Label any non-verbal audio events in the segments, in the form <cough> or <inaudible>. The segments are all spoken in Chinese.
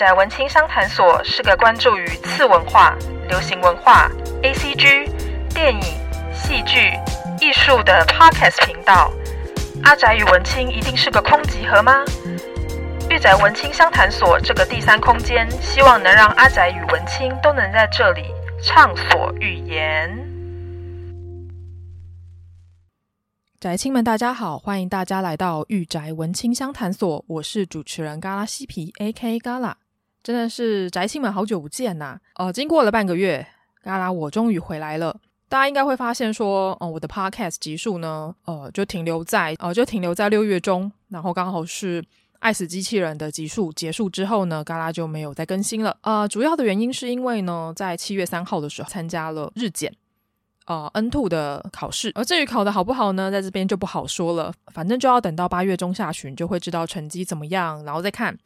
宅文青相谈所是个关注于次文化、流行文化、ACG、电影、戏剧、艺术的 Podcast 频道。阿宅与文青一定是个空集合吗？御宅文青相谈所这个第三空间，希望能让阿宅与文青都能在这里畅所欲言。宅青们，大家好，欢迎大家来到御宅文青相谈所，我是主持人嘎拉西皮 A.K. 嘎拉，真的是宅青们好久不见呐！呃，经过了半个月，嘎拉我终于回来了。大家应该会发现说，呃，我的 Podcast 集数呢，呃，就停留在呃，就停留在六月中，然后刚好是爱死机器人的集数结束之后呢，嘎拉就没有再更新了。呃，主要的原因是因为呢，在七月三号的时候参加了日检。呃，N2 的考试，而至于考得好不好呢，在这边就不好说了。反正就要等到八月中下旬就会知道成绩怎么样，然后再看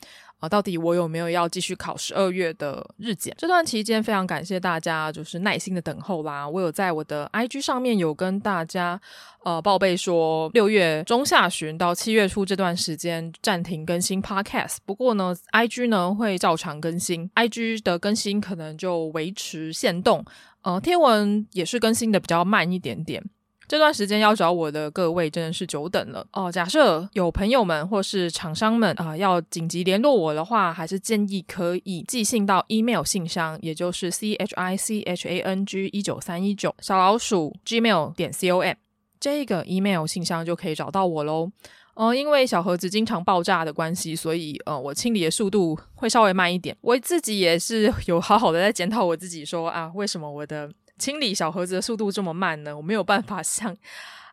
到底我有没有要继续考十二月的日检。这段期间非常感谢大家，就是耐心的等候啦。我有在我的 IG 上面有跟大家呃报备说，六月中下旬到七月初这段时间暂停更新 Podcast，不过呢，IG 呢会照常更新，IG 的更新可能就维持限动。呃，天文也是更新的比较慢一点点。这段时间要找我的各位真的是久等了哦。假设有朋友们或是厂商们啊、呃，要紧急联络我的话，还是建议可以寄信到 email 信箱，也就是 c h i c h a n g 一九三一九小老鼠 gmail 点 c o m 这个 email 信箱就可以找到我喽。呃，因为小盒子经常爆炸的关系，所以呃，我清理的速度会稍微慢一点。我自己也是有好好的在检讨我自己说，说啊，为什么我的清理小盒子的速度这么慢呢？我没有办法像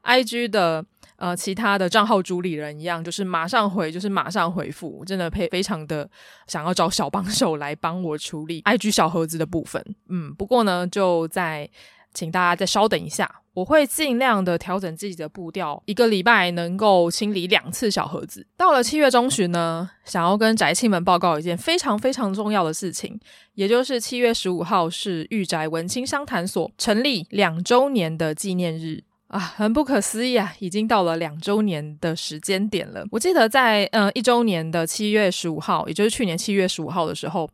IG 的呃其他的账号主理人一样，就是马上回，就是马上回复，真的非非常的想要找小帮手来帮我处理 IG 小盒子的部分。嗯，不过呢，就在。请大家再稍等一下，我会尽量的调整自己的步调，一个礼拜能够清理两次小盒子。到了七月中旬呢，想要跟宅青们报告一件非常非常重要的事情，也就是七月十五号是御宅文青商谈所成立两周年的纪念日啊，很不可思议啊，已经到了两周年的时间点了。我记得在呃一周年的七月十五号，也就是去年七月十五号的时候。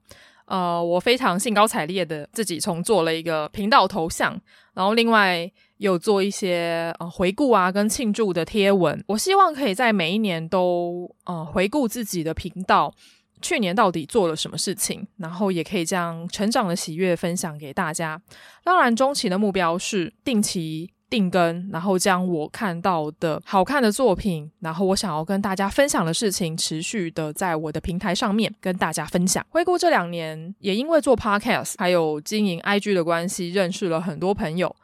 呃，我非常兴高采烈的自己重做了一个频道头像，然后另外有做一些呃回顾啊跟庆祝的贴文。我希望可以在每一年都呃回顾自己的频道去年到底做了什么事情，然后也可以将成长的喜悦分享给大家。当然，中期的目标是定期。定更，然后将我看到的好看的作品，然后我想要跟大家分享的事情，持续的在我的平台上面跟大家分享。回顾这两年，也因为做 Podcast，还有经营 IG 的关系，认识了很多朋友。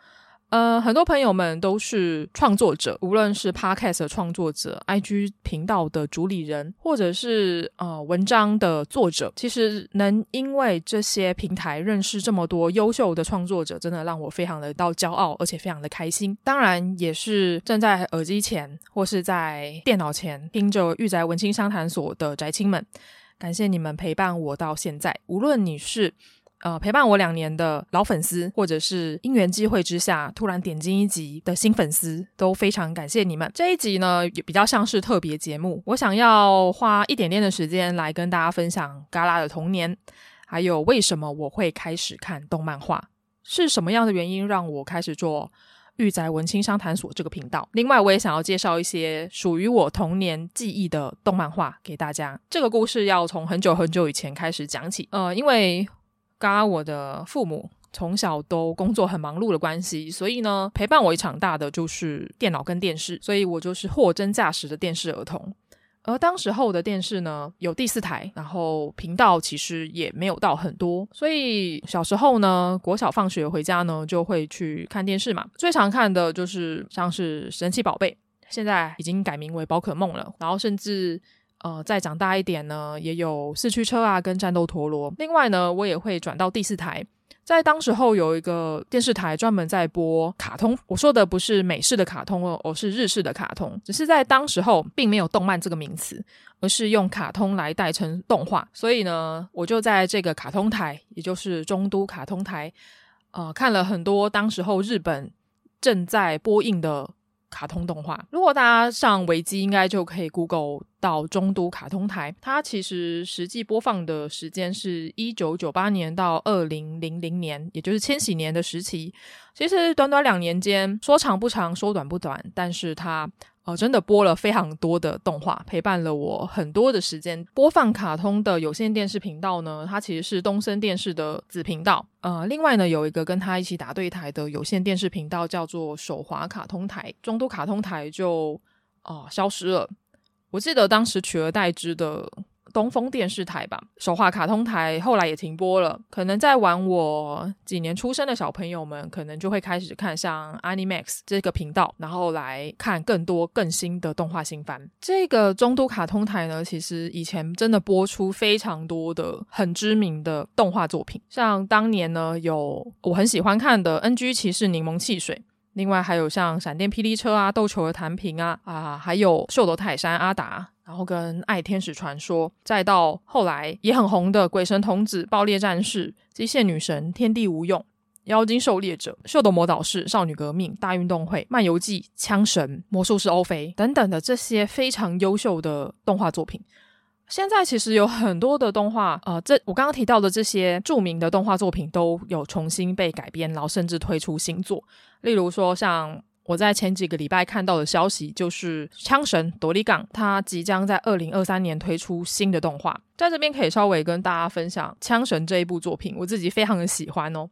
呃，很多朋友们都是创作者，无论是 Podcast 的创作者、IG 频道的主理人，或者是呃文章的作者，其实能因为这些平台认识这么多优秀的创作者，真的让我非常的到骄傲，而且非常的开心。当然，也是站在耳机前或是在电脑前听着御宅文青商谈所的宅青们，感谢你们陪伴我到现在，无论你是。呃，陪伴我两年的老粉丝，或者是因缘际会之下突然点进一集的新粉丝，都非常感谢你们。这一集呢，也比较像是特别节目，我想要花一点点的时间来跟大家分享嘎拉的童年，还有为什么我会开始看动漫画，是什么样的原因让我开始做御宅文青商谈所这个频道。另外，我也想要介绍一些属于我童年记忆的动漫画给大家。这个故事要从很久很久以前开始讲起，呃，因为。刚刚我的父母从小都工作很忙碌的关系，所以呢，陪伴我一场大的就是电脑跟电视，所以我就是货真价实的电视儿童。而当时候的电视呢，有第四台，然后频道其实也没有到很多，所以小时候呢，国小放学回家呢，就会去看电视嘛。最常看的就是像是神奇宝贝，现在已经改名为宝可梦了，然后甚至。呃，再长大一点呢，也有四驱车啊，跟战斗陀螺。另外呢，我也会转到第四台，在当时候有一个电视台专门在播卡通。我说的不是美式的卡通哦，而是日式的卡通。只是在当时候并没有动漫这个名词，而是用卡通来代称动画。所以呢，我就在这个卡通台，也就是中都卡通台，呃，看了很多当时候日本正在播映的。卡通动画。如果大家上维基，应该就可以 Google 到中都卡通台。它其实实际播放的时间是一九九八年到二零零零年，也就是千禧年的时期。其实短短两年间，说长不长，说短不短，但是它。哦，真的播了非常多的动画，陪伴了我很多的时间。播放卡通的有线电视频道呢，它其实是东森电视的子频道。呃，另外呢，有一个跟他一起打对台的有线电视频道，叫做手滑卡通台。中都卡通台就啊、消失了。我记得当时取而代之的。东风电视台吧，手画卡通台后来也停播了。可能在晚我几年出生的小朋友们，可能就会开始看像 Animax 这个频道，然后来看更多更新的动画新番。这个中都卡通台呢，其实以前真的播出非常多的很知名的动画作品，像当年呢有我很喜欢看的 NG 骑士柠檬汽水，另外还有像闪电霹雳车啊、斗球的弹平啊啊，还有秀逗泰山阿达。然后跟爱天使传说，再到后来也很红的鬼神童子、爆裂战士、机械女神、天地无用、妖精狩猎者、秀逗魔导士、少女革命、大运动会、漫游记、枪神、魔术师欧菲等等的这些非常优秀的动画作品。现在其实有很多的动画，呃，这我刚刚提到的这些著名的动画作品都有重新被改编，然后甚至推出新作，例如说像。我在前几个礼拜看到的消息就是，枪神夺利港它即将在二零二三年推出新的动画，在这边可以稍微跟大家分享枪神这一部作品，我自己非常的喜欢哦。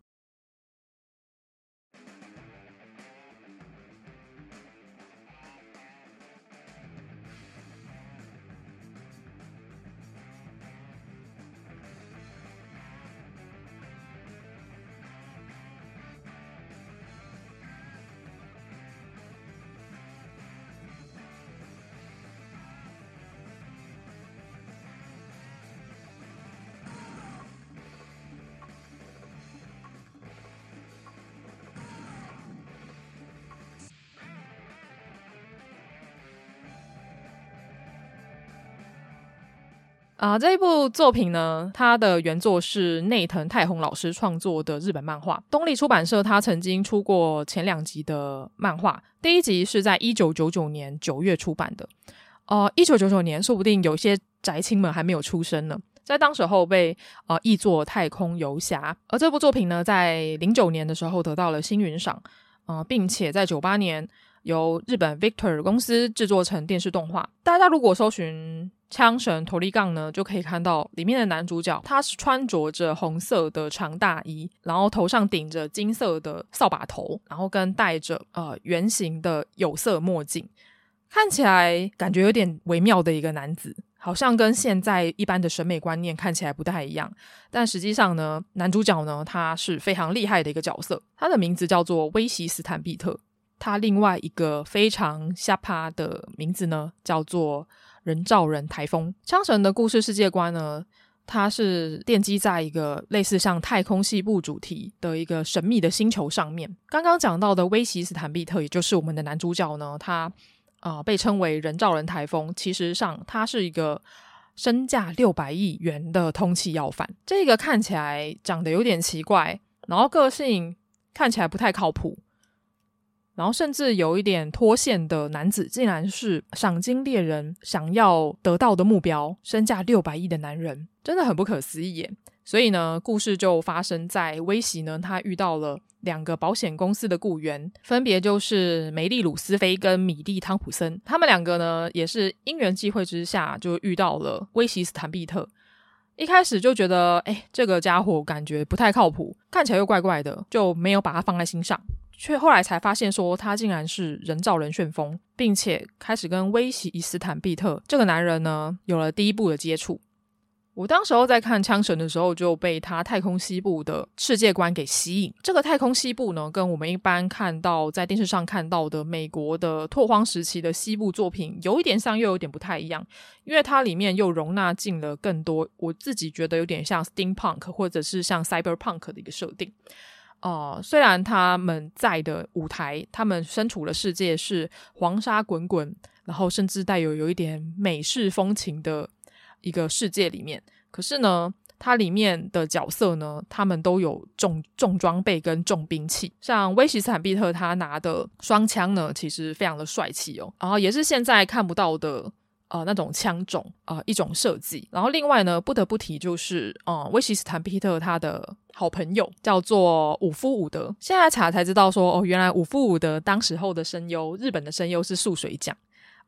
啊，这一部作品呢，它的原作是内藤太宏老师创作的日本漫画。东立出版社他曾经出过前两集的漫画，第一集是在一九九九年九月出版的。呃、一九九九年，说不定有些宅青们还没有出生呢。在当时候被呃译作《太空游侠》，而这部作品呢，在零九年的时候得到了星云赏，呃，并且在九八年由日本 Victor 公司制作成电视动画。大家如果搜寻，枪神托利港呢，就可以看到里面的男主角，他是穿着着红色的长大衣，然后头上顶着金色的扫把头，然后跟戴着呃圆形的有色墨镜，看起来感觉有点微妙的一个男子，好像跟现在一般的审美观念看起来不太一样。但实际上呢，男主角呢，他是非常厉害的一个角色，他的名字叫做威西斯坦比特。他另外一个非常下趴的名字呢，叫做。人造人台风枪神的故事世界观呢，它是奠基在一个类似像太空西部主题的一个神秘的星球上面。刚刚讲到的威奇斯坦比特，也就是我们的男主角呢，他啊、被称为人造人台风，其实上他是一个身价六百亿元的通缉要犯。这个看起来长得有点奇怪，然后个性看起来不太靠谱。然后甚至有一点脱线的男子，竟然是赏金猎人想要得到的目标，身价六百亿的男人，真的很不可思议耶。所以呢，故事就发生在威西呢，他遇到了两个保险公司的雇员，分别就是梅丽鲁斯菲跟米蒂汤普森。他们两个呢，也是因缘际会之下就遇到了威西斯坦比特。一开始就觉得，哎，这个家伙感觉不太靠谱，看起来又怪怪的，就没有把他放在心上。却后来才发现，说他竟然是人造人旋风，并且开始跟威西斯坦比特这个男人呢有了第一步的接触。我当时候在看枪神的时候，就被他太空西部的世界观给吸引。这个太空西部呢，跟我们一般看到在电视上看到的美国的拓荒时期的西部作品有一点像，又有点不太一样，因为它里面又容纳进了更多我自己觉得有点像 steampunk 或者是像 cyberpunk 的一个设定。哦、虽然他们在的舞台，他们身处的世界是黄沙滚滚，然后甚至带有有一点美式风情的一个世界里面，可是呢，它里面的角色呢，他们都有重重装备跟重兵器。像威奇斯坦比特他拿的双枪呢，其实非常的帅气哦，然后也是现在看不到的。呃，那种枪种啊、呃，一种设计。然后另外呢，不得不提就是，呃，威奇斯坦皮特他的好朋友叫做伍夫伍德。现在查才知道说，哦，原来伍夫伍德当时候的声优，日本的声优是素水奖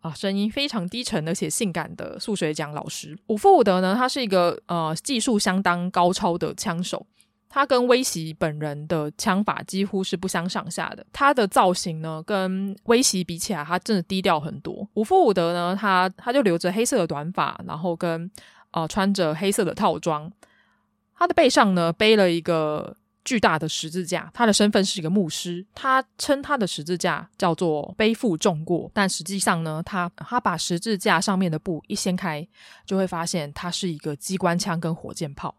啊、声音非常低沉而且性感的素水奖老师。伍夫伍德呢，他是一个呃技术相当高超的枪手。他跟威袭本人的枪法几乎是不相上下的。他的造型呢，跟威袭比起来，他真的低调很多。伍夫伍德呢，他他就留着黑色的短发，然后跟呃穿着黑色的套装。他的背上呢，背了一个巨大的十字架。他的身份是一个牧师。他称他的十字架叫做背负重过，但实际上呢，他他把十字架上面的布一掀开，就会发现它是一个机关枪跟火箭炮。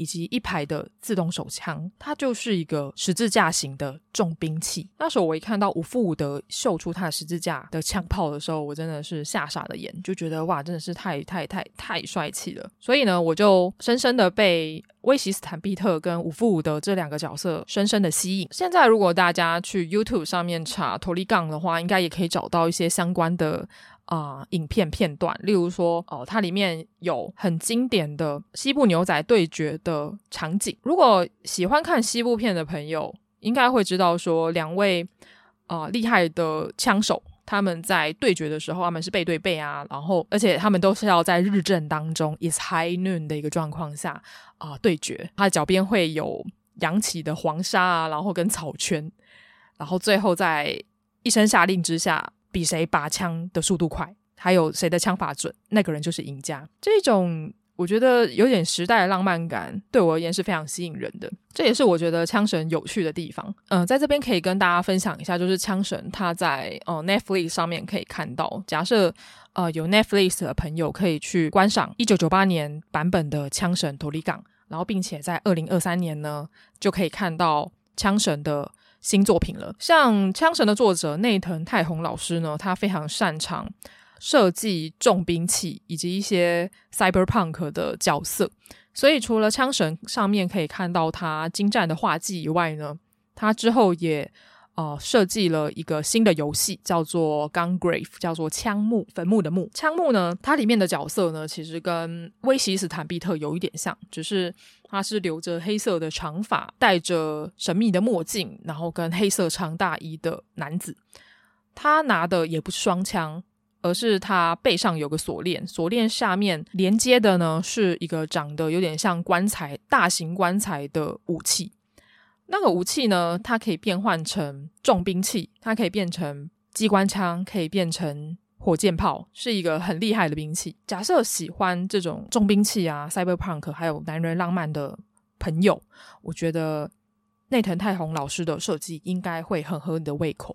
以及一排的自动手枪，它就是一个十字架型的重兵器。那时候我一看到伍夫伍德秀出他的十字架的枪炮的时候，我真的是吓傻了眼，就觉得哇，真的是太太太太帅气了。所以呢，我就深深的被威奇斯坦毕特跟伍夫伍德这两个角色深深的吸引。现在如果大家去 YouTube 上面查托利杠的话，应该也可以找到一些相关的。啊、影片片段，例如说，哦，它里面有很经典的西部牛仔对决的场景。如果喜欢看西部片的朋友，应该会知道说，两位啊、呃、厉害的枪手，他们在对决的时候，他们是背对背啊，然后而且他们都是要在日正当中，is high noon 的一个状况下啊、对决。他的脚边会有扬起的黄沙啊，然后跟草圈，然后最后在一声下令之下。比谁拔枪的速度快，还有谁的枪法准，那个人就是赢家。这种我觉得有点时代的浪漫感，对我而言是非常吸引人的。这也是我觉得枪神有趣的地方。嗯、在这边可以跟大家分享一下，就是枪神他在呃 Netflix 上面可以看到。假设呃有 Netflix 的朋友可以去观赏一九九八年版本的枪神托利杠，然后并且在二零二三年呢就可以看到枪神的。新作品了，像《枪神》的作者内藤太红老师呢，他非常擅长设计重兵器以及一些 cyberpunk 的角色，所以除了《枪神》上面可以看到他精湛的画技以外呢，他之后也呃设计了一个新的游戏，叫做《Gungrave》，叫做枪墓坟墓的墓。枪墓呢，它里面的角色呢，其实跟威奇斯坦比特有一点像，只是。他是留着黑色的长发，戴着神秘的墨镜，然后跟黑色长大衣的男子。他拿的也不是双枪，而是他背上有个锁链，锁链下面连接的呢是一个长得有点像棺材、大型棺材的武器。那个武器呢，它可以变换成重兵器，它可以变成机关枪，可以变成。火箭炮是一个很厉害的兵器。假设喜欢这种重兵器啊，cyberpunk 还有男人浪漫的朋友，我觉得内藤太红老师的设计应该会很合你的胃口。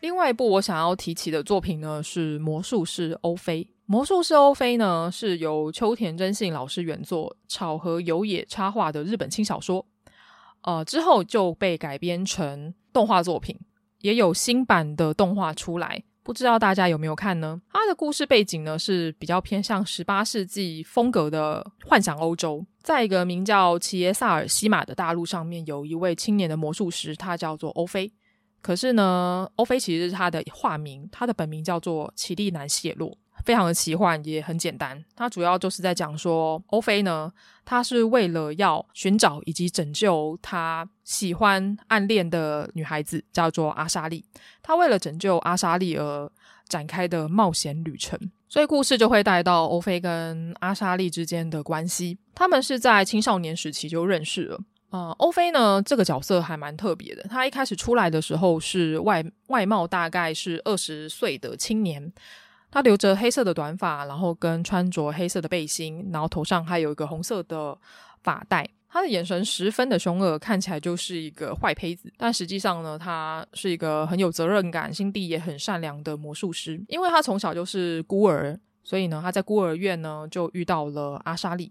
另外一部我想要提起的作品呢，是《魔术师欧菲》。《魔术师欧菲》呢，是由秋田真信老师原作、草河由也插画的日本轻小说。呃，之后就被改编成动画作品，也有新版的动画出来。不知道大家有没有看呢？它的故事背景呢，是比较偏向十八世纪风格的幻想欧洲，在一个名叫齐耶萨尔西马的大陆上面，有一位青年的魔术师，他叫做欧菲。可是呢，欧菲其实是他的化名，他的本名叫做奇利南谢洛。非常的奇幻，也很简单。它主要就是在讲说，欧菲呢，他是为了要寻找以及拯救他喜欢暗恋的女孩子，叫做阿莎莉。他为了拯救阿莎莉而展开的冒险旅程。所以故事就会带到欧菲跟阿莎莉之间的关系。他们是在青少年时期就认识了。呃，欧菲呢，这个角色还蛮特别的。他一开始出来的时候是外外貌大概是二十岁的青年，他留着黑色的短发，然后跟穿着黑色的背心，然后头上还有一个红色的发带。他的眼神十分的凶恶，看起来就是一个坏胚子。但实际上呢，他是一个很有责任感、心地也很善良的魔术师。因为他从小就是孤儿，所以呢，他在孤儿院呢就遇到了阿莎莉。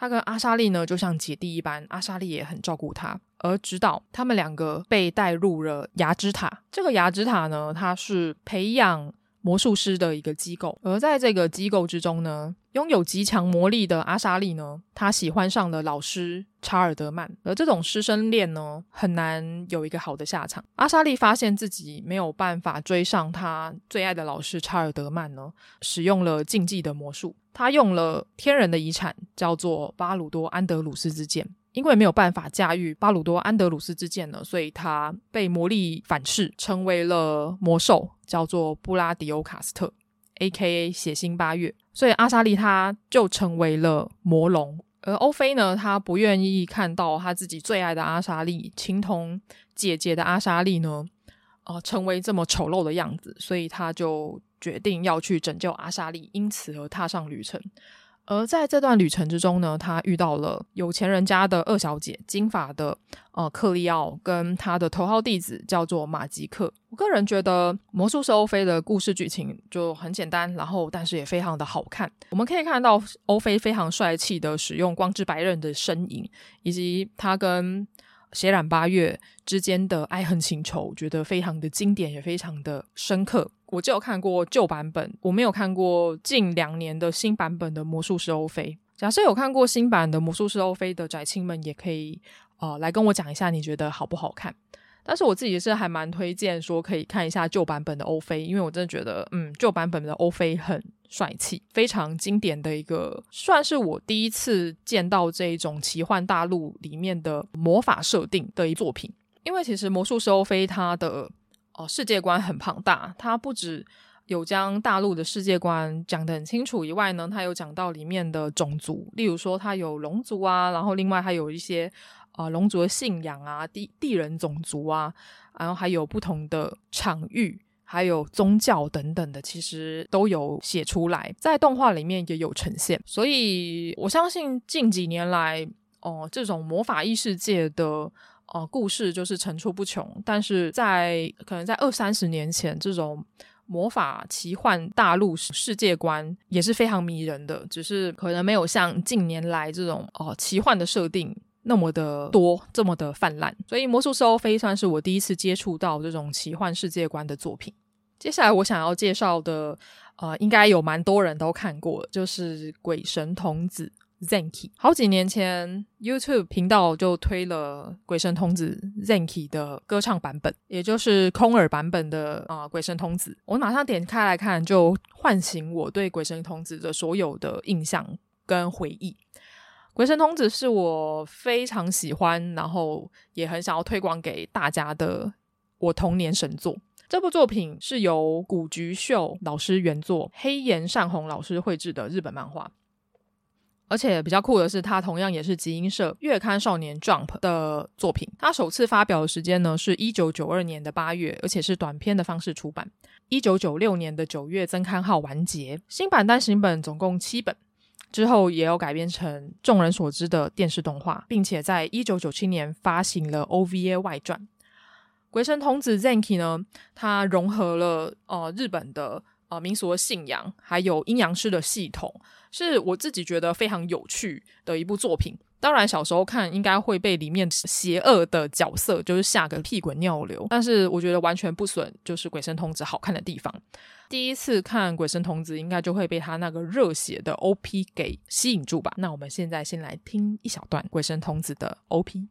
他跟阿莎莉呢，就像姐弟一般，阿莎莉也很照顾他。而直到他们两个被带入了牙之塔，这个牙之塔呢，它是培养魔术师的一个机构。而在这个机构之中呢，拥有极强魔力的阿莎莉呢，她喜欢上了老师查尔德曼，而这种师生恋呢，很难有一个好的下场。阿莎莉发现自己没有办法追上她最爱的老师查尔德曼呢，使用了禁忌的魔术，她用了天人的遗产，叫做巴鲁多安德鲁斯之剑。因为没有办法驾驭巴鲁多安德鲁斯之剑呢，所以她被魔力反噬，成为了魔兽，叫做布拉迪欧卡斯特。A.K.A. 血腥八月，所以阿莎莉她就成为了魔龙，而欧菲呢，她不愿意看到她自己最爱的阿莎莉，情同姐姐的阿莎莉呢，呃，成为这么丑陋的样子，所以她就决定要去拯救阿莎莉，因此而踏上旅程。而在这段旅程之中呢，他遇到了有钱人家的二小姐，金发的呃克利奥，跟他的头号弟子叫做马吉克。我个人觉得魔术师欧菲的故事剧情就很简单，然后但是也非常的好看。我们可以看到欧菲非常帅气的使用光之白刃的身影，以及他跟血染八月之间的爱恨情仇，我觉得非常的经典，也非常的深刻。我就有看过旧版本，我没有看过近两年的新版本的魔术师欧菲。假设有看过新版的魔术师欧菲的宅青们，也可以呃来跟我讲一下你觉得好不好看。但是我自己是还蛮推荐说可以看一下旧版本的欧菲，因为我真的觉得嗯旧版本的欧菲很帅气，非常经典的一个，算是我第一次见到这一种奇幻大陆里面的魔法设定的一作品。因为其实魔术师欧菲他的。哦，世界观很庞大，他不只有将大陆的世界观讲得很清楚以外呢，他有讲到里面的种族，例如说他有龙族啊，然后另外还有一些啊龙族的信仰啊，地地人种族啊，然后还有不同的场域，还有宗教等等的，其实都有写出来，在动画里面也有呈现，所以我相信近几年来哦，这种魔法异世界的。呃，故事就是层出不穷，但是在可能在二三十年前，这种魔法奇幻大陆世界观也是非常迷人的，只是可能没有像近年来这种哦、奇幻的设定那么的多，这么的泛滥。所以《魔术师欧菲》算是我第一次接触到这种奇幻世界观的作品。接下来我想要介绍的，呃，应该有蛮多人都看过，就是《鬼神童子》。Zenki，好几年前，YouTube 频道就推了《鬼神童子》Zenki 的歌唱版本，也就是空耳版本的啊，呃《鬼神童子》。我马上点开来看，就唤醒我对《鬼神童子》的所有的印象跟回忆。《鬼神童子》是我非常喜欢，然后也很想要推广给大家的我童年神作。这部作品是由古菊秀老师原作，黑岩善宏老师绘制的日本漫画。而且比较酷的是，它同样也是集英社月刊少年 Jump 的作品。它首次发表的时间呢是一九九二年的八月，而且是短篇的方式出版。一九九六年的九月增刊号完结。新版单行本总共七本，之后也有改编成众人所知的电视动画，并且在一九九七年发行了 OVA 外传。鬼神童子 Zenki 呢，它融合了呃日本的呃民俗的信仰，还有阴阳师的系统。是我自己觉得非常有趣的一部作品。当然，小时候看应该会被里面邪恶的角色就是吓个屁滚尿流，但是我觉得完全不损，就是《鬼神童子》好看的地方。第一次看《鬼神童子》，应该就会被他那个热血的 OP 给吸引住吧。那我们现在先来听一小段《鬼神童子》的 OP。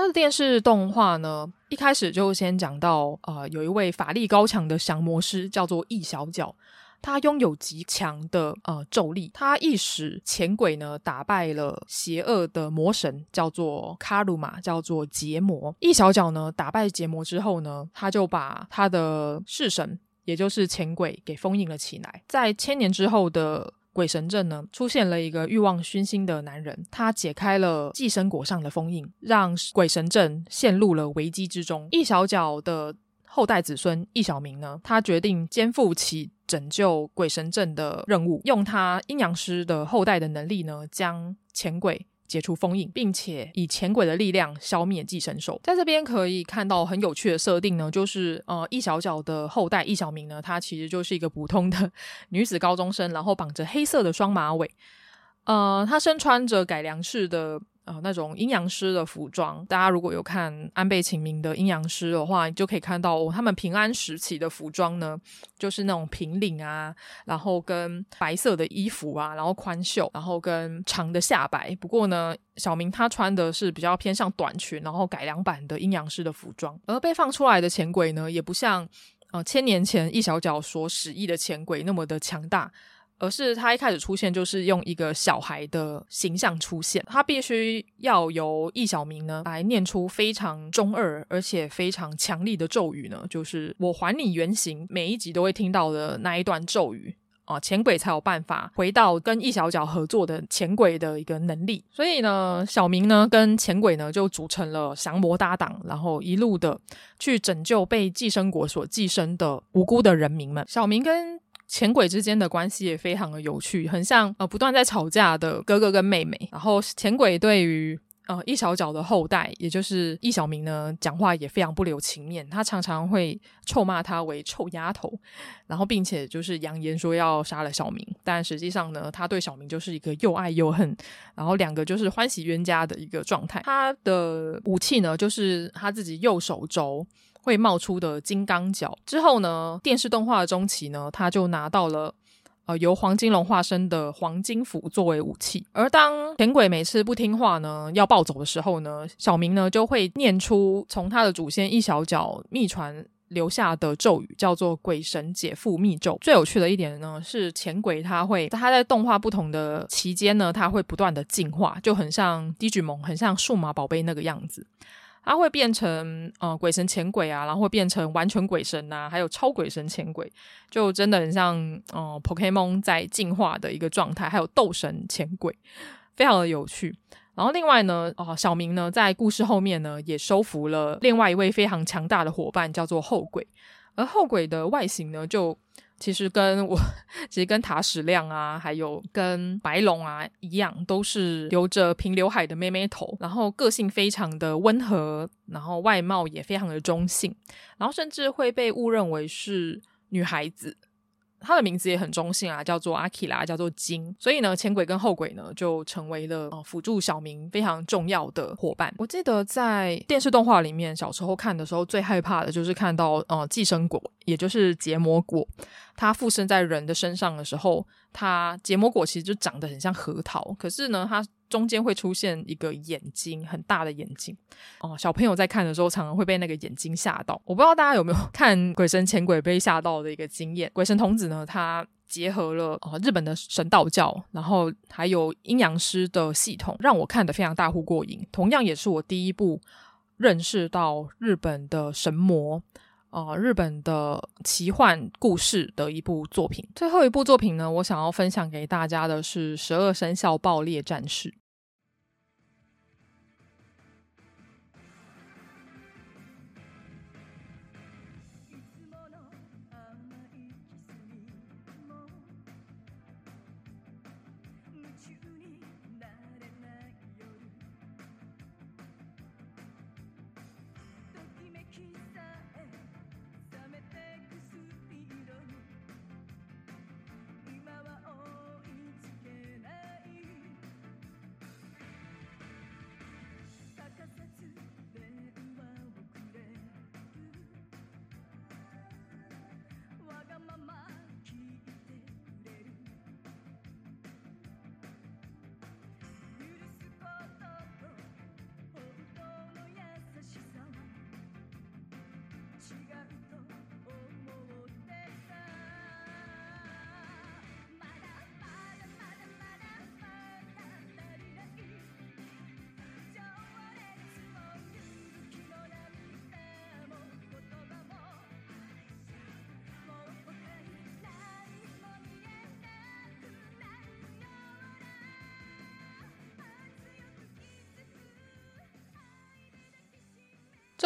他的电视动画呢，一开始就先讲到，呃，有一位法力高强的降魔师，叫做易小角，他拥有极强的呃咒力，他一使前鬼呢打败了邪恶的魔神，叫做卡鲁玛，叫做劫魔。易小角呢打败劫魔之后呢，他就把他的式神，也就是前鬼给封印了起来，在千年之后的。鬼神镇呢，出现了一个欲望熏心的男人，他解开了寄生果上的封印，让鬼神镇陷入了危机之中。易小角的后代子孙易小明呢，他决定肩负起拯救鬼神镇的任务，用他阴阳师的后代的能力呢，将浅轨。解除封印，并且以前鬼的力量消灭寄生兽。在这边可以看到很有趣的设定呢，就是呃，易小角的后代易小明呢，她其实就是一个普通的女子高中生，然后绑着黑色的双马尾，呃，她身穿着改良式的。啊、呃，那种阴阳师的服装，大家如果有看安倍晴明的阴阳师的话，你就可以看到、他们平安时期的服装呢，就是那种平领啊，然后跟白色的衣服啊，然后宽袖，然后跟长的下摆。不过呢，小明他穿的是比较偏向短裙，然后改良版的阴阳师的服装。而被放出来的浅轨呢，也不像呃千年前一小脚所使役的浅轨那么的强大。而是他一开始出现就是用一个小孩的形象出现，他必须要由易小明呢来念出非常中二而且非常强力的咒语呢，就是我还你原形，每一集都会听到的那一段咒语啊，浅轨才有办法回到跟易小角合作的浅轨的一个能力。所以呢，小明呢跟浅轨呢就组成了降魔搭档，然后一路的去拯救被寄生果所寄生的无辜的人民们。小明跟前轨之间的关系也非常的有趣，很像呃不断在吵架的哥哥跟妹妹。然后前轨对于呃易小角的后代，也就是易小明呢，讲话也非常不留情面，他常常会臭骂他为臭丫头，然后并且就是扬言说要杀了小明。但实际上呢，他对小明就是一个又爱又恨，然后两个就是欢喜冤家的一个状态。他的武器呢，就是他自己右手肘。会冒出的金刚角之后呢，电视动画的中期呢，他就拿到了呃由黄金龙化身的黄金斧作为武器。而当浅轨每次不听话呢，要暴走的时候呢，小明呢就会念出从他的祖先一小角秘传留下的咒语，叫做“鬼神解缚密咒”。最有趣的一点呢，是浅轨他会他在动画不同的期间呢，他会不断的进化，就很像 Digimon，很像数码宝贝那个样子。它会变成呃鬼神浅轨啊，然后会变成完全鬼神呐、啊，还有超鬼神浅轨，就真的很像呃 Pokémon 在进化的一个状态，还有斗神浅轨，非常的有趣。然后另外呢，哦、小明呢在故事后面呢也收服了另外一位非常强大的伙伴，叫做后鬼，而后鬼的外形呢就。其实跟我，<laughs> 其实跟塔矢亮啊，还有跟白龙啊一样，都是留着平刘海的妹妹头，然后个性非常的温和，然后外貌也非常的中性，然后甚至会被误认为是女孩子。他的名字也很中性啊，叫做阿基拉，叫做金。所以呢，前轨跟后轨呢，就成为了呃辅助小明非常重要的伙伴。我记得在电视动画里面，小时候看的时候，最害怕的就是看到呃寄生果，也就是结魔果，它附身在人的身上的时候，它结魔果其实就长得很像核桃，可是呢，它。中间会出现一个眼睛，很大的眼睛哦。小朋友在看的时候，常常会被那个眼睛吓到。我不知道大家有没有看《鬼神前鬼》被吓到的一个经验。鬼神童子呢，它结合了哦日本的神道教，然后还有阴阳师的系统，让我看得非常大呼过瘾。同样也是我第一部认识到日本的神魔，呃，日本的奇幻故事的一部作品。最后一部作品呢，我想要分享给大家的是《十二生肖爆裂战士》。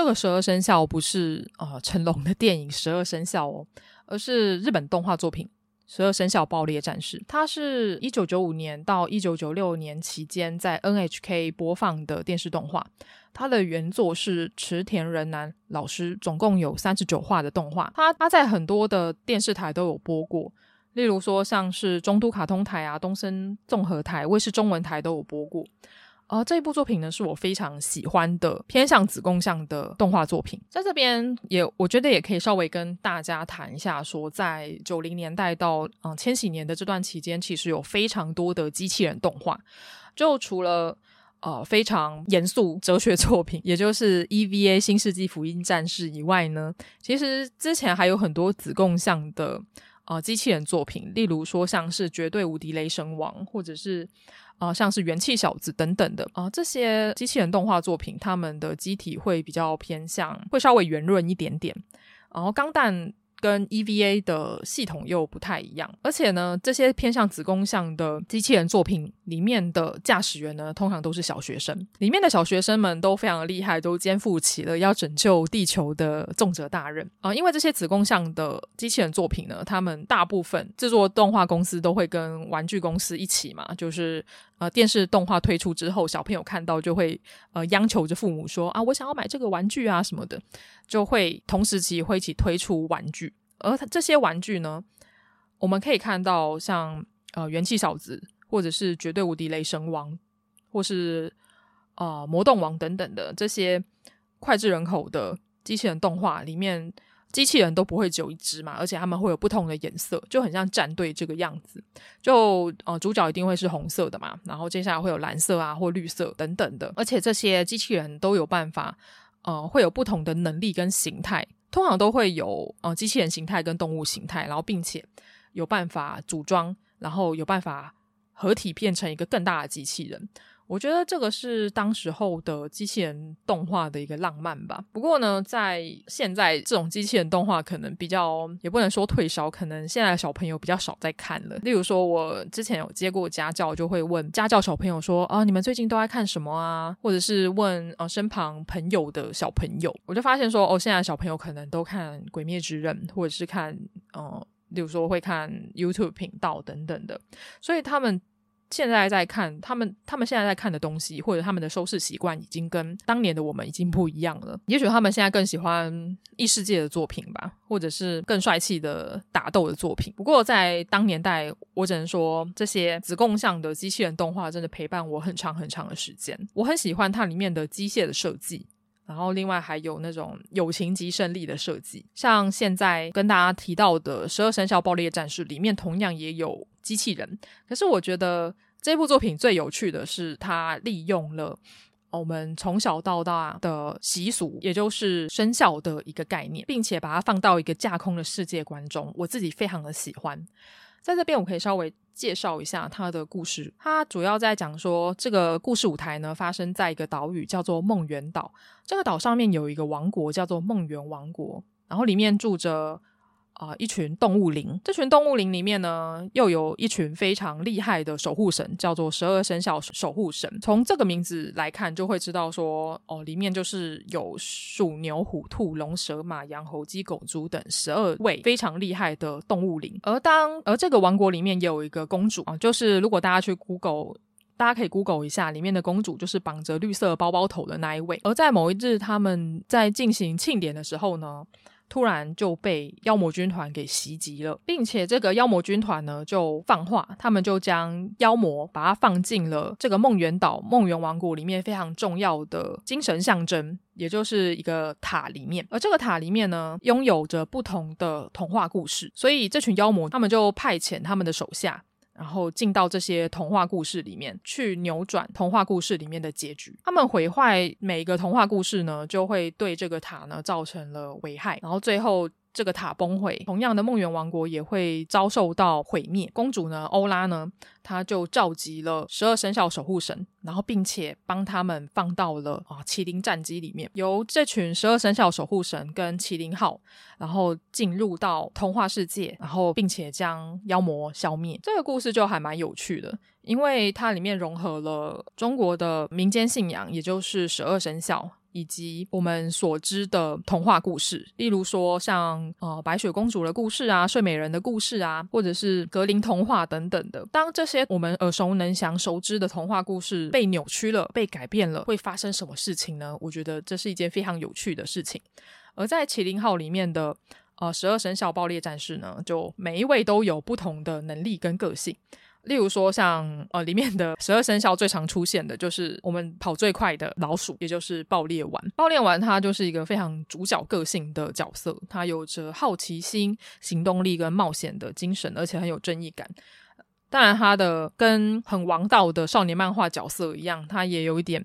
这个十二生肖不是呃成龙的电影《十二生肖》哦，而是日本动画作品《十二生肖爆裂战士》。它是一九九五年到一九九六年期间在 NHK 播放的电视动画。它的原作是池田仁男老师，总共有三十九话的动画。它它在很多的电视台都有播过，例如说像是中都卡通台啊、东森综合台、卫视中文台都有播过。呃，这一部作品呢，是我非常喜欢的偏向子供向的动画作品。在这边也，我觉得也可以稍微跟大家谈一下说，在九零年代到嗯千禧年的这段期间，其实有非常多的机器人动画。就除了呃非常严肃哲学作品，也就是 EVA 新世纪福音战士以外呢，其实之前还有很多子供向的啊机器人作品，例如说像是绝对无敌雷神王，或者是。啊、像是元气小子等等的啊、这些机器人动画作品，他们的机体会比较偏向，会稍微圆润一点点，然后钢弹。跟 EVA 的系统又不太一样，而且呢，这些偏向子供向的机器人作品里面的驾驶员呢，通常都是小学生。里面的小学生们都非常厉害，都肩负起了要拯救地球的重责大任啊、因为这些子供向的机器人作品呢，他们大部分制作动画公司都会跟玩具公司一起嘛，就是呃，电视动画推出之后，小朋友看到就会呃央求着父母说啊，我想要买这个玩具啊什么的。就会同时期会一起推出玩具，而这些玩具呢，我们可以看到像呃元气小子，或者是绝对无敌雷神王，或是呃魔动王等等的这些脍炙人口的机器人动画里面，机器人都不会只有一只嘛，而且他们会有不同的颜色，就很像战队这个样子。就呃主角一定会是红色的嘛，然后接下来会有蓝色啊或绿色等等的，而且这些机器人都有办法。呃，会有不同的能力跟形态，通常都会有呃机器人形态跟动物形态，然后并且有办法组装，然后有办法合体变成一个更大的机器人。我觉得这个是当时候的机器人动画的一个浪漫吧。不过呢，在现在这种机器人动画可能比较，也不能说退烧，可能现在的小朋友比较少在看了。例如说，我之前有接过家教，就会问家教小朋友说：“啊，你们最近都在看什么啊？”或者是问呃身旁朋友的小朋友，我就发现说：“哦，现在小朋友可能都看《鬼灭之刃》，或者是看呃，例如说会看 YouTube 频道等等的，所以他们。”现在在看他们，他们现在在看的东西，或者他们的收视习惯，已经跟当年的我们已经不一样了。也许他们现在更喜欢异世界的作品吧，或者是更帅气的打斗的作品。不过在当年代，我只能说这些子供向的机器人动画真的陪伴我很长很长的时间。我很喜欢它里面的机械的设计。然后，另外还有那种友情及胜利的设计，像现在跟大家提到的《十二生肖爆裂战士》里面，同样也有机器人。可是，我觉得这部作品最有趣的是，它利用了我们从小到大的习俗，也就是生肖的一个概念，并且把它放到一个架空的世界观中。我自己非常的喜欢。在这边，我可以稍微介绍一下它的故事。它主要在讲说，这个故事舞台呢发生在一个岛屿，叫做梦圆岛。这个岛上面有一个王国，叫做梦圆王国，然后里面住着。啊、一群动物灵，这群动物灵里面呢，又有一群非常厉害的守护神，叫做十二生肖守护神。从这个名字来看，就会知道说，哦，里面就是有鼠、牛、虎、兔、龙、蛇、马、羊、猴、鸡、狗、猪等十二位非常厉害的动物灵。而当而这个王国里面也有一个公主啊，就是如果大家去 Google，大家可以 Google 一下，里面的公主就是绑着绿色包包头的那一位。而在某一日，他们在进行庆典的时候呢，突然就被妖魔军团给袭击了，并且这个妖魔军团呢就放话，他们就将妖魔把它放进了这个梦圆岛梦圆王国里面非常重要的精神象征，也就是一个塔里面。而这个塔里面呢，拥有着不同的童话故事，所以这群妖魔他们就派遣他们的手下。然后进到这些童话故事里面去扭转童话故事里面的结局。他们毁坏每一个童话故事呢，就会对这个塔呢造成了危害。然后最后。这个塔崩毁，同样的梦圆王国也会遭受到毁灭。公主呢，欧拉呢，她就召集了十二生肖守护神，然后并且帮他们放到了啊麒麟战机里面，由这群十二生肖守护神跟麒麟号，然后进入到童话世界，然后并且将妖魔消灭。这个故事就还蛮有趣的，因为它里面融合了中国的民间信仰，也就是十二生肖。以及我们所知的童话故事，例如说像呃白雪公主的故事啊、睡美人的故事啊，或者是格林童话等等的。当这些我们耳熟能详、熟知的童话故事被扭曲了、被改变了，会发生什么事情呢？我觉得这是一件非常有趣的事情。而在麒麟号里面的呃十二生肖爆裂战士呢，就每一位都有不同的能力跟个性。例如说像，呃里面的十二生肖最常出现的就是我们跑最快的老鼠，也就是爆裂丸。爆裂丸它就是一个非常主角个性的角色，它有着好奇心、行动力跟冒险的精神，而且很有正义感。当然，它的跟很王道的少年漫画角色一样，它也有一点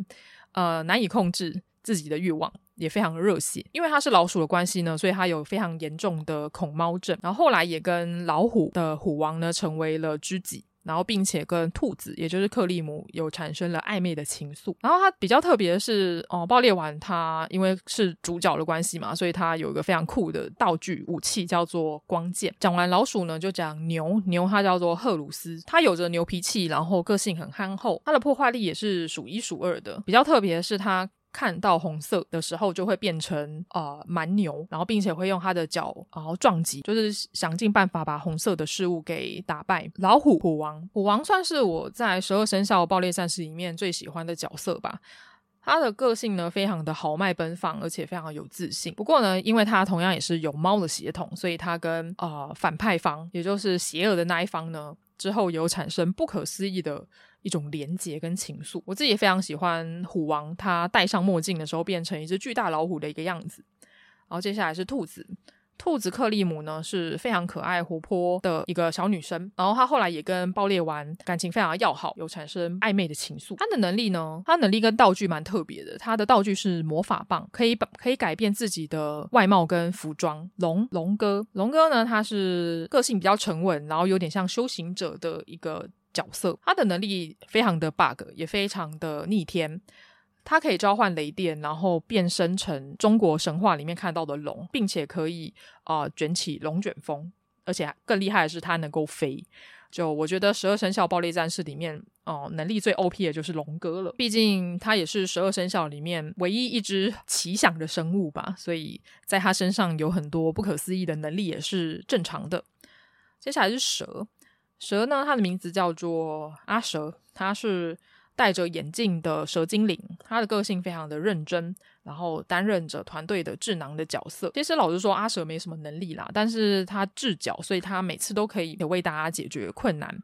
呃难以控制自己的欲望，也非常热血。因为它是老鼠的关系呢，所以它有非常严重的恐猫症。然后后来也跟老虎的虎王呢成为了知己。然后，并且跟兔子，也就是克利姆，有产生了暧昧的情愫。然后，它比较特别的是，哦，爆裂丸它因为是主角的关系嘛，所以它有一个非常酷的道具武器，叫做光剑。讲完老鼠呢，就讲牛。牛它叫做赫鲁斯，它有着牛脾气，然后个性很憨厚，它的破坏力也是数一数二的。比较特别是它。看到红色的时候，就会变成呃蛮牛，然后并且会用它的脚然后撞击，就是想尽办法把红色的事物给打败。老虎虎王，虎王算是我在十二生肖爆裂战士里面最喜欢的角色吧。他的个性呢，非常的豪迈奔放，而且非常有自信。不过呢，因为他同样也是有猫的血统，所以他跟呃反派方，也就是邪恶的那一方呢，之后有产生不可思议的。一种连结跟情愫，我自己也非常喜欢虎王，他戴上墨镜的时候变成一只巨大老虎的一个样子。然后接下来是兔子，兔子克利姆呢是非常可爱活泼的一个小女生，然后她后来也跟爆裂丸感情非常要好，有产生暧昧的情愫。她的能力呢，她能力跟道具蛮特别的，她的道具是魔法棒，可以把可以改变自己的外貌跟服装。龙龙哥，龙哥呢，他是个性比较沉稳，然后有点像修行者的一个。角色，他的能力非常的 bug，也非常的逆天。他可以召唤雷电，然后变身成中国神话里面看到的龙，并且可以啊、卷起龙卷风。而且更厉害的是，他能够飞。就我觉得十二生肖爆裂战士里面，哦、能力最 OP 的就是龙哥了。毕竟他也是十二生肖里面唯一一只奇想的生物吧，所以在他身上有很多不可思议的能力也是正常的。接下来是蛇。蛇呢，它的名字叫做阿蛇，它是戴着眼镜的蛇精灵。它的个性非常的认真，然后担任着团队的智囊的角色。其实老实说，阿蛇没什么能力啦，但是它智角，所以它每次都可以为大家解决困难。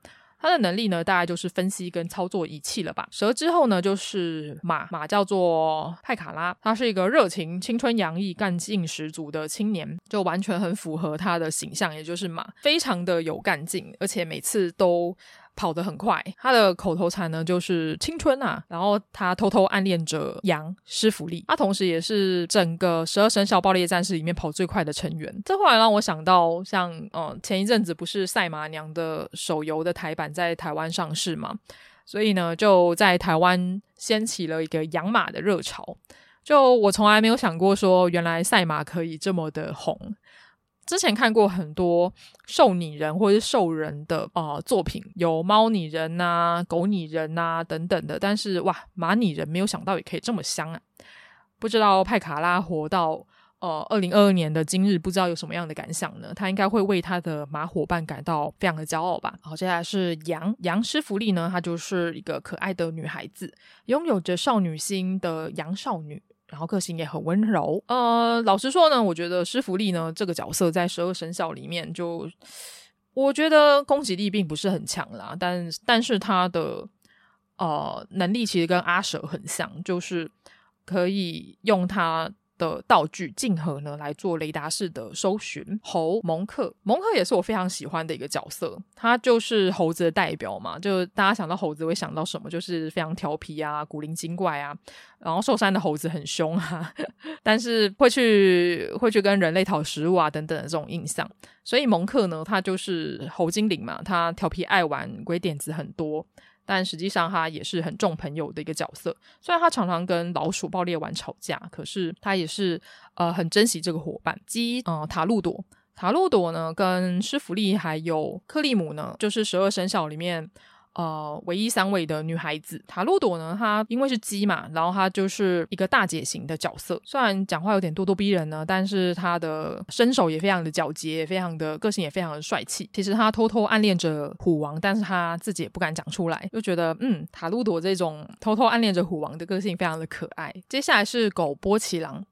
他的能力呢，大概就是分析跟操作仪器了吧。蛇之后呢，就是马，马叫做派卡拉，他是一个热情、青春洋溢、干劲十足的青年，就完全很符合他的形象，也就是马，非常的有干劲，而且每次都跑得很快，他的口头禅呢就是青春啊，然后他偷偷暗恋着羊施福利，他同时也是整个十二生肖爆裂战士里面跑最快的成员。这后来让我想到像，像嗯前一阵子不是赛马娘的手游的台版在台湾上市嘛，所以呢就在台湾掀起了一个养马的热潮。就我从来没有想过说，原来赛马可以这么的红。之前看过很多兽拟人或者是兽人的呃作品，有猫拟人呐、狗拟人呐等等的，但是哇，马拟人没有想到也可以这么香啊！不知道派卡拉活到呃二零二二年的今日，不知道有什么样的感想呢？他应该会为他的马伙伴感到非常的骄傲吧。好，接下来是杨杨施芙莉呢，她就是一个可爱的女孩子，拥有着少女心的羊少女。然后个性也很温柔。呃，老实说呢，我觉得施福利呢这个角色在十二生肖里面就，就我觉得攻击力并不是很强啦，但但是他的呃能力其实跟阿蛇很像，就是可以用他。的道具镜盒呢，来做雷达式的搜寻。猴蒙克，蒙克也是我非常喜欢的一个角色，他就是猴子的代表嘛。就大家想到猴子会想到什么？就是非常调皮啊，古灵精怪啊。然后寿山的猴子很凶啊，<laughs> 但是会去会去跟人类讨食物啊等等的这种印象。所以蒙克呢，他就是猴精灵嘛，他调皮爱玩，鬼点子很多。但实际上，他也是很重朋友的一个角色。虽然他常常跟老鼠爆裂丸吵架，可是他也是呃很珍惜这个伙伴。鸡，呃，塔露朵，塔露朵呢，跟施芙莉还有克利姆呢，就是十二生肖里面。呃，唯一三位的女孩子塔露朵呢，她因为是鸡嘛，然后她就是一个大姐型的角色。虽然讲话有点咄咄逼人呢，但是她的身手也非常的矫捷，非常的个性也非常的帅气。其实她偷偷暗恋着虎王，但是她自己也不敢讲出来，就觉得嗯，塔露朵这种偷偷暗恋着虎王的个性非常的可爱。接下来是狗波奇狼，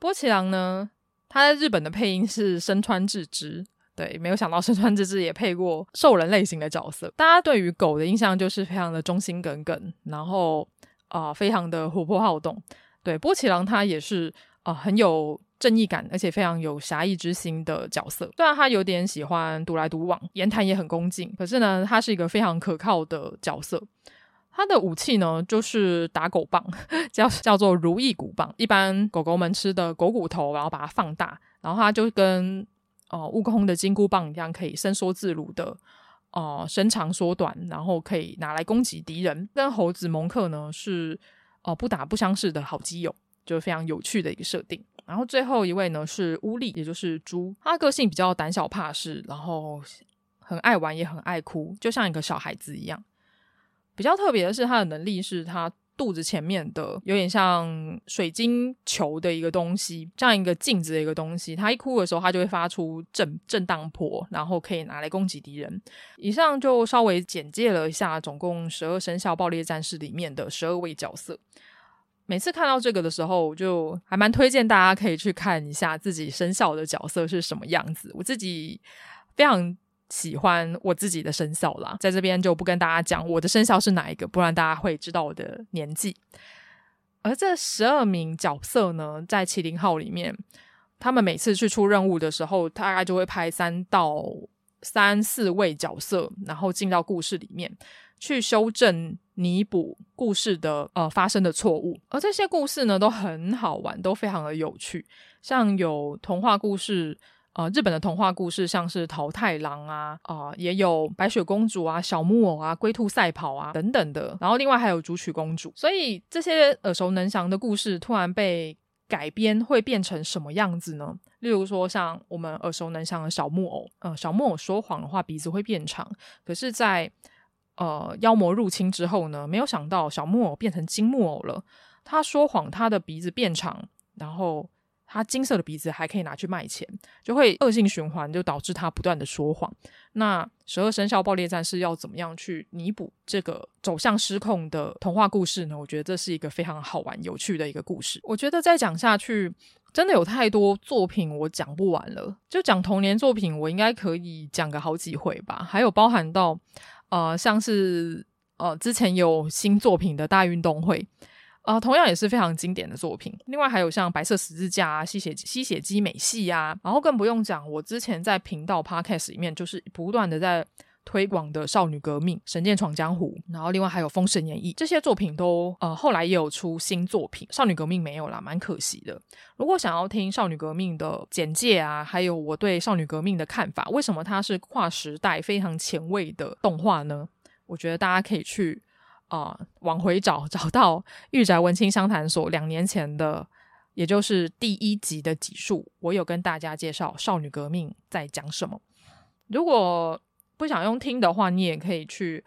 波奇狼呢，他在日本的配音是深川智之。对，没有想到深川智志也配过兽人类型的角色。大家对于狗的印象就是非常的忠心耿耿，然后啊、非常的活泼好动。对，波奇狼他也是啊、很有正义感，而且非常有侠义之心的角色。虽然他有点喜欢独来独往，言谈也很恭敬，可是呢，他是一个非常可靠的角色。他的武器呢，就是打狗棒，<laughs> 叫叫做如意骨棒。一般狗狗们吃的狗骨头，然后把它放大，然后他就跟。哦，悟空的金箍棒一样可以伸缩自如的，哦、呃，伸长缩短，然后可以拿来攻击敌人。跟猴子蒙克呢是哦、不打不相识的好基友，就是非常有趣的一个设定。然后最后一位呢是乌力，也就是猪，他个性比较胆小怕事，然后很爱玩也很爱哭，就像一个小孩子一样。比较特别的是他的能力是他。肚子前面的有点像水晶球的一个东西，这样一个镜子的一个东西，它一哭的时候，它就会发出震震荡波，然后可以拿来攻击敌人。以上就稍微简介了一下，总共十二生肖爆裂战士里面的十二位角色。每次看到这个的时候，我就还蛮推荐大家可以去看一下自己生肖的角色是什么样子。我自己非常。喜欢我自己的生肖啦，在这边就不跟大家讲我的生肖是哪一个，不然大家会知道我的年纪。而这十二名角色呢，在麒麟号里面，他们每次去出任务的时候，大概就会派三到三四位角色，然后进到故事里面去修正、弥补故事的呃发生的错误。而这些故事呢，都很好玩，都非常的有趣，像有童话故事。呃，日本的童话故事像是桃太郎啊，啊、也有白雪公主啊、小木偶啊、龟兔赛跑啊等等的。然后另外还有竹取公主，所以这些耳熟能详的故事突然被改编，会变成什么样子呢？例如说，像我们耳熟能详的小木偶，呃，小木偶说谎的话鼻子会变长，可是在呃妖魔入侵之后呢，没有想到小木偶变成金木偶了，他说谎，他的鼻子变长，然后。他金色的鼻子还可以拿去卖钱，就会恶性循环，就导致他不断的说谎。那十二生肖爆裂战士要怎么样去弥补这个走向失控的童话故事呢？我觉得这是一个非常好玩、有趣的一个故事。我觉得再讲下去，真的有太多作品我讲不完了。就讲童年作品，我应该可以讲个好几回吧。还有包含到呃，像是呃之前有新作品的大运动会。啊、呃，同样也是非常经典的作品。另外还有像白色十字架啊、吸血吸血姬美系啊，然后更不用讲，我之前在频道 podcast 里面就是不断的在推广的《少女革命》《神剑闯江湖》，然后另外还有《封神演义》这些作品都呃后来也有出新作品，《少女革命》没有啦，蛮可惜的。如果想要听《少女革命》的简介啊，还有我对《少女革命》的看法，为什么它是跨时代、非常前卫的动画呢？我觉得大家可以去、呃、往回找，找到御宅文青商谈所两年前的。也就是第一集的集数，我有跟大家介绍《少女革命》在讲什么。如果不想用听的话，你也可以去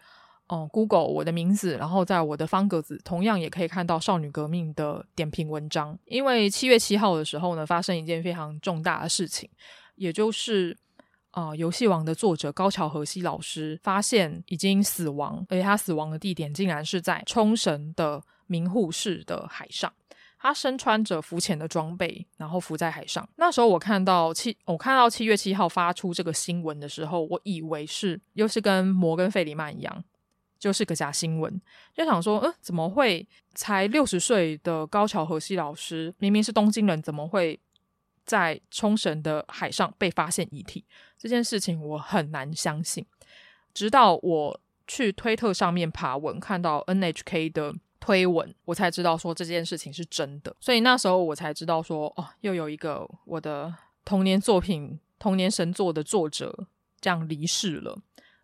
哦、Google 我的名字，然后在我的方格子，同样也可以看到《少女革命》的点评文章。因为七月七号的时候呢，发生一件非常重大的事情，也就是啊、游戏王的作者高桥和希老师发现已经死亡，而且他死亡的地点竟然是在冲绳的名护市的海上。他身穿着浮潜的装备，然后浮在海上。那时候我看到七，我看到七月七号发出这个新闻的时候，我以为是又是跟摩根费里曼一样，就是个假新闻。就想说，嗯，怎么会才六十岁的高桥和希老师，明明是东京人，怎么会在冲绳的海上被发现遗体？这件事情我很难相信。直到我去推特上面爬文，看到 NHK 的。推文，我才知道说这件事情是真的，所以那时候我才知道说，哦，又有一个我的童年作品、童年神作的作者这样离世了，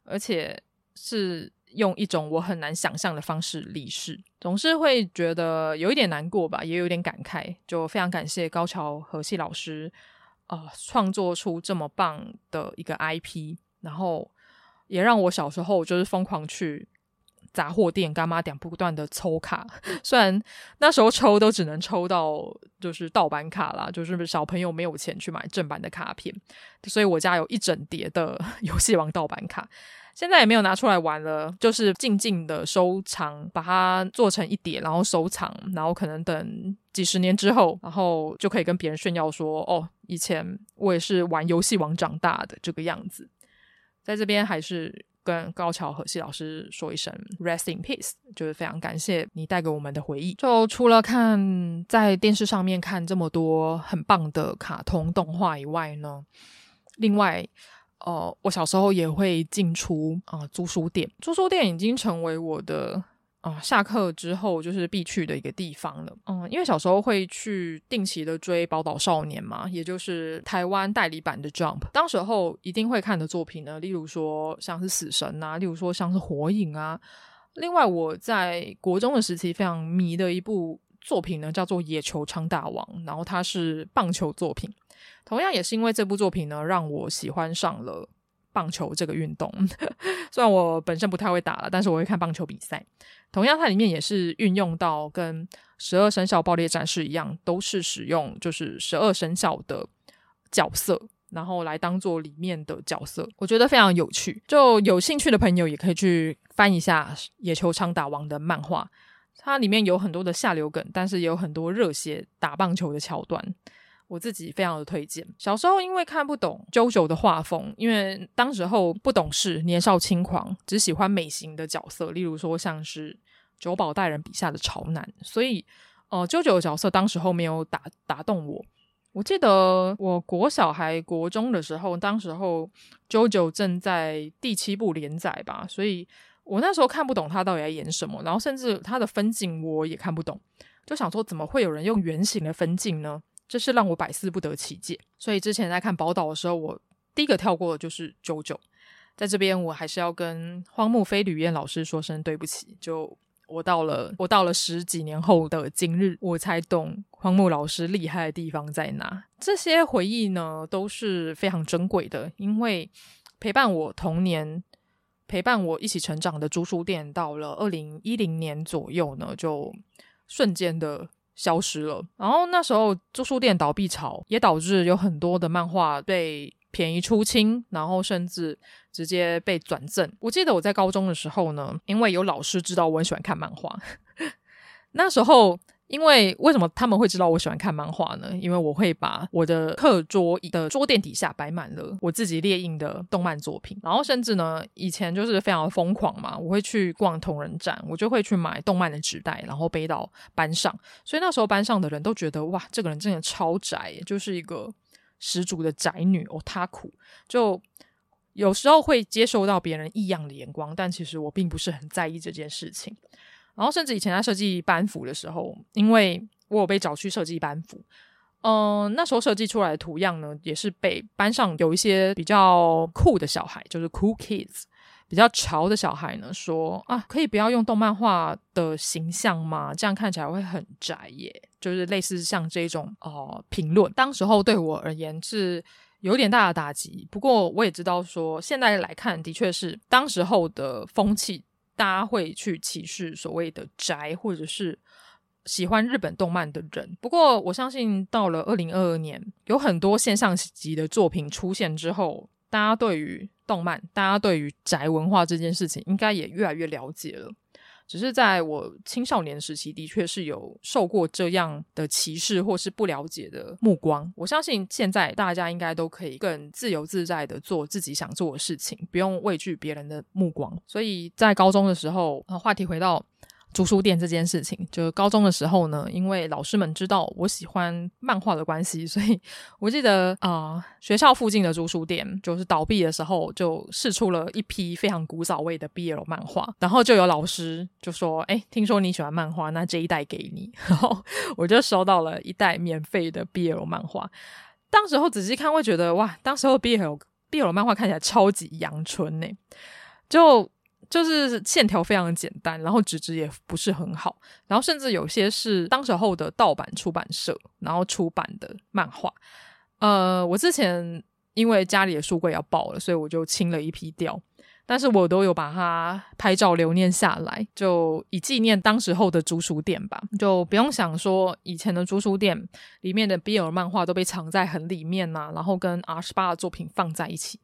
而且是用一种我很难想象的方式离世，总是会觉得有一点难过吧，也有点感慨，就非常感谢高桥和希老师，呃，创作出这么棒的一个 IP，然后也让我小时候就是疯狂去。杂货店干妈店不断的抽卡，<laughs> 虽然那时候抽都只能抽到就是盗版卡啦，就是小朋友没有钱去买正版的卡片，所以我家有一整叠的 <laughs> 游戏王盗版卡，现在也没有拿出来玩了，就是静静的收藏，把它做成一叠，然后收藏，然后可能等几十年之后，然后就可以跟别人炫耀说，哦，以前我也是玩游戏王长大的这个样子，在这边还是。跟高桥和希老师说一声 Rest in peace，就是非常感谢你带给我们的回忆。就除了看在电视上面看这么多很棒的卡通动画以外呢，另外，呃，我小时候也会进出啊、租书店，租书店已经成为我的。啊、下课之后就是必去的一个地方了。嗯，因为小时候会去定期的追《宝岛少年》嘛，也就是台湾代理版的 Jump。当时候一定会看的作品呢，例如说像是《死神》啊，例如说像是《火影》啊。另外，我在国中的时期非常迷的一部作品呢，叫做《野球昌大王》，然后它是棒球作品。同样也是因为这部作品呢，让我喜欢上了棒球这个运动。<laughs> 虽然我本身不太会打了，但是我会看棒球比赛。同样，它里面也是运用到跟十二生肖爆裂战士一样，都是使用就是十二生肖的角色，然后来当做里面的角色，我觉得非常有趣。就有兴趣的朋友也可以去翻一下《野球昌打王》的漫画，它里面有很多的下流梗，但是也有很多热血打棒球的桥段。我自己非常的推荐。小时候因为看不懂 JoJo 的画风，因为当时候不懂事、年少轻狂，只喜欢美型的角色，例如说像是久保带人笔下的潮男，所以呃 JoJo 的角色当时候没有打打动我。我记得我国小还国中的时候，当时候 JoJo 正在第七部连载吧，所以我那时候看不懂他到底在演什么，然后甚至他的分镜我也看不懂，就想说怎么会有人用圆形的分镜呢？这是让我百思不得其解，所以之前在看宝岛的时候，我第一个跳过的就是 JoJo。在这边，我还是要跟荒木飞吕彦老师说声对不起。就我到了，我到了十几年后的今日，我才懂荒木老师厉害的地方在哪。这些回忆呢，都是非常珍贵的，因为陪伴我童年、陪伴我一起成长的租书店，到了二零一零年左右呢，就瞬间的。消失了，然后那时候租书店倒闭潮，也导致有很多的漫画被便宜出清，然后甚至直接被转赠。我记得我在高中的时候呢，因为有老师知道我很喜欢看漫画，<laughs> 那时候。因为为什么他们会知道我喜欢看漫画呢？因为我会把我的课桌椅的桌垫底下摆满了我自己列印的动漫作品，然后甚至呢，以前就是非常疯狂嘛，我会去逛同人展，我就会去买动漫的纸袋，然后背到班上。所以那时候班上的人都觉得哇，这个人真的超宅，就是一个十足的宅女哦。他苦。就有时候会接受到别人异样的眼光，但其实我并不是很在意这件事情。然后，甚至以前在设计班服的时候，因为我有被找去设计班服，嗯、那时候设计出来的图样呢，也是被班上有一些比较酷的小孩，就是 cool kids，比较潮的小孩呢，说啊，可以不要用动漫画的形象吗？这样看起来会很宅耶。就是类似像这种哦评论，当时候对我而言是有点大的打击。不过我也知道说，现在来看，的确是当时候的风气。大家会去歧视所谓的宅，或者是喜欢日本动漫的人。不过，我相信到了二零二二年，有很多线上级的作品出现之后，大家对于动漫，大家对于宅文化这件事情，应该也越来越了解了。只是在我青少年时期，的确是有受过这样的歧视或是不了解的目光。我相信现在大家应该都可以更自由自在的做自己想做的事情，不用畏惧别人的目光。所以在高中的时候，呃话题回到。租书店这件事情，就高中的时候呢，因为老师们知道我喜欢漫画的关系，<laughs> 所以我记得啊、呃，学校附近的租书店就是倒闭的时候，就试出了一批非常古早味的 BL 漫画，然后就有老师就说：“哎，听说你喜欢漫画，那这一袋给你。<laughs> ”然后我就收到了一袋免费的 BL 漫画。当时候仔细看，会觉得哇，当时候 BL BL 漫画看起来超级阳春呢，就。就是线条非常简单，然后纸质也不是很好，然后甚至有些是当时候的盗版出版社然后出版的漫画。呃，我之前因为家里的书柜要爆了，所以我就清了一批掉。但是我都有把它拍照留念下来，就以纪念当时候的租书店吧。就不用想说以前的租书店里面的 BL 漫画都被藏在很里面呐、啊，然后跟 R 十八的作品放在一起。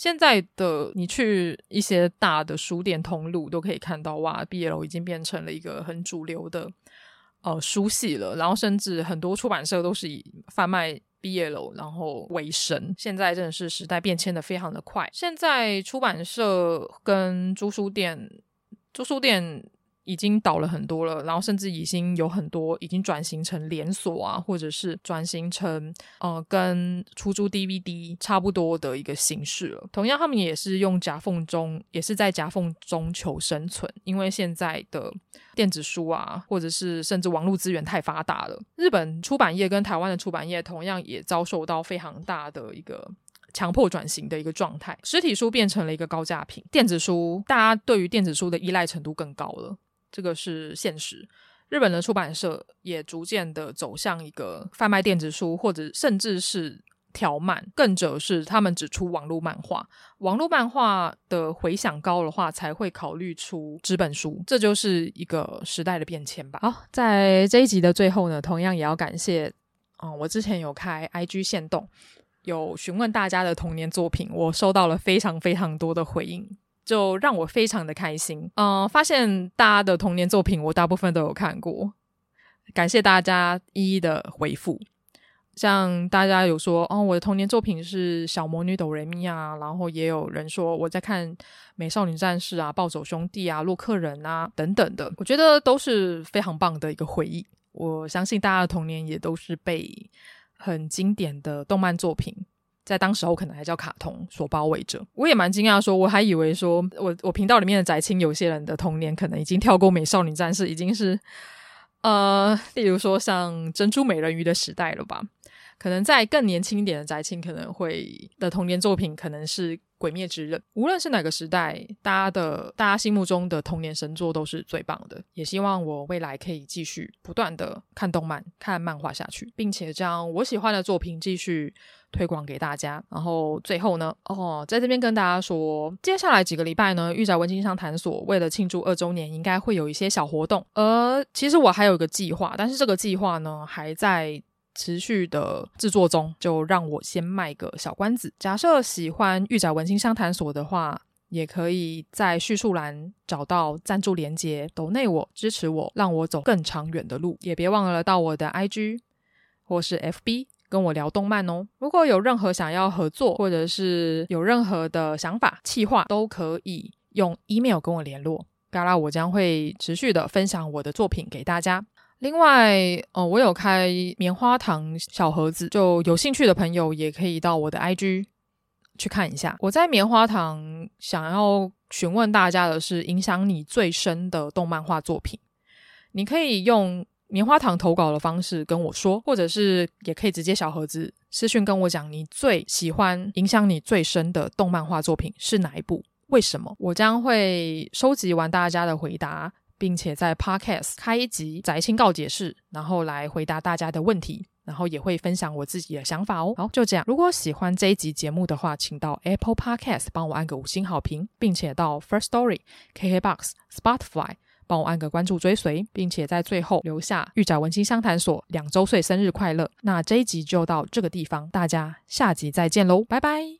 现在的你去一些大的书店通路都可以看到，哇，BL 已经变成了一个很主流的呃书系了。然后甚至很多出版社都是以贩卖。BL，然后为生。现在真的是时代变迁的非常的快。现在出版社跟租书店，租书店已经倒了很多了，然后甚至已经有很多已经转型成连锁啊，或者是转型成呃跟出租 DVD 差不多的一个形式了。同样，他们也是用夹缝中，也是在夹缝中求生存，因为现在的。电子书啊，或者是甚至网络资源太发达了。日本出版业跟台湾的出版业同样也遭受到非常大的一个强迫转型的一个状态。实体书变成了一个高价品，电子书大家对于电子书的依赖程度更高了，这个是现实。日本的出版社也逐渐的走向一个贩卖电子书，或者甚至是。条漫，更者是他们只出网络漫画，网络漫画的回响高的话，才会考虑出纸本书，这就是一个时代的变迁吧。好，在这一集的最后呢，同样也要感谢，嗯，我之前有开 IG 限动，有询问大家的童年作品，我收到了非常非常多的回应，就让我非常的开心。嗯，发现大家的童年作品，我大部分都有看过，感谢大家一一的回复。像大家有说哦，我的童年作品是小魔女哆瑞咪啊，然后也有人说我在看美少女战士啊、暴走兄弟啊、洛克人啊等等的，我觉得都是非常棒的一个回忆。我相信大家的童年也都是被很经典的动漫作品，在当时候可能还叫卡通所包围着。我也蛮惊讶，说我还以为说我我频道里面的宅青有些人的童年可能已经跳过美少女战士，已经是呃，例如说像珍珠美人鱼的时代了吧。可能在更年轻一点的宅青，可能会的童年作品可能是《鬼灭之刃》。无论是哪个时代，大家的大家心目中的童年神作都是最棒的。也希望我未来可以继续不断的看动漫、看漫画下去，并且将我喜欢的作品继续推广给大家。然后最后呢，哦，在这边跟大家说，接下来几个礼拜呢，御宅文青商谈所为了庆祝二周年，应该会有一些小活动。而其实我还有一个计划，但是这个计划呢，还在。持续的制作中，就让我先卖个小关子。假设喜欢御宅文青商谈所的话，也可以在叙述栏找到赞助连接，抖内我支持我，让我走更长远的路。也别忘了到我的 IG 或是 FB 跟我聊动漫哦。如果有任何想要合作，或者是有任何的想法、企划，都可以用 email 跟我联络。嘎啦，我将会持续的分享我的作品给大家。另外，哦，我有开棉花糖小盒子，就有兴趣的朋友也可以到我的 IG 去看一下。我在棉花糖想要询问大家的是，影响你最深的动漫画作品。你可以用棉花糖投稿的方式跟我说，或者是也可以直接小盒子私讯跟我讲，你最喜欢、影响你最深的动漫画作品是哪一部？为什么？我将会收集完大家的回答。并且在 Podcast 开一集宅青告解室，然后来回答大家的问题，然后也会分享我自己的想法哦。好，就这样。如果喜欢这一集节目的话，请到 Apple Podcast 帮我按个五星好评，并且到 First Story、KKBox、Spotify 帮我按个关注追随，并且在最后留下玉宅文青相谈所两周岁生日快乐。那这一集就到这个地方，大家下集再见喽，拜拜。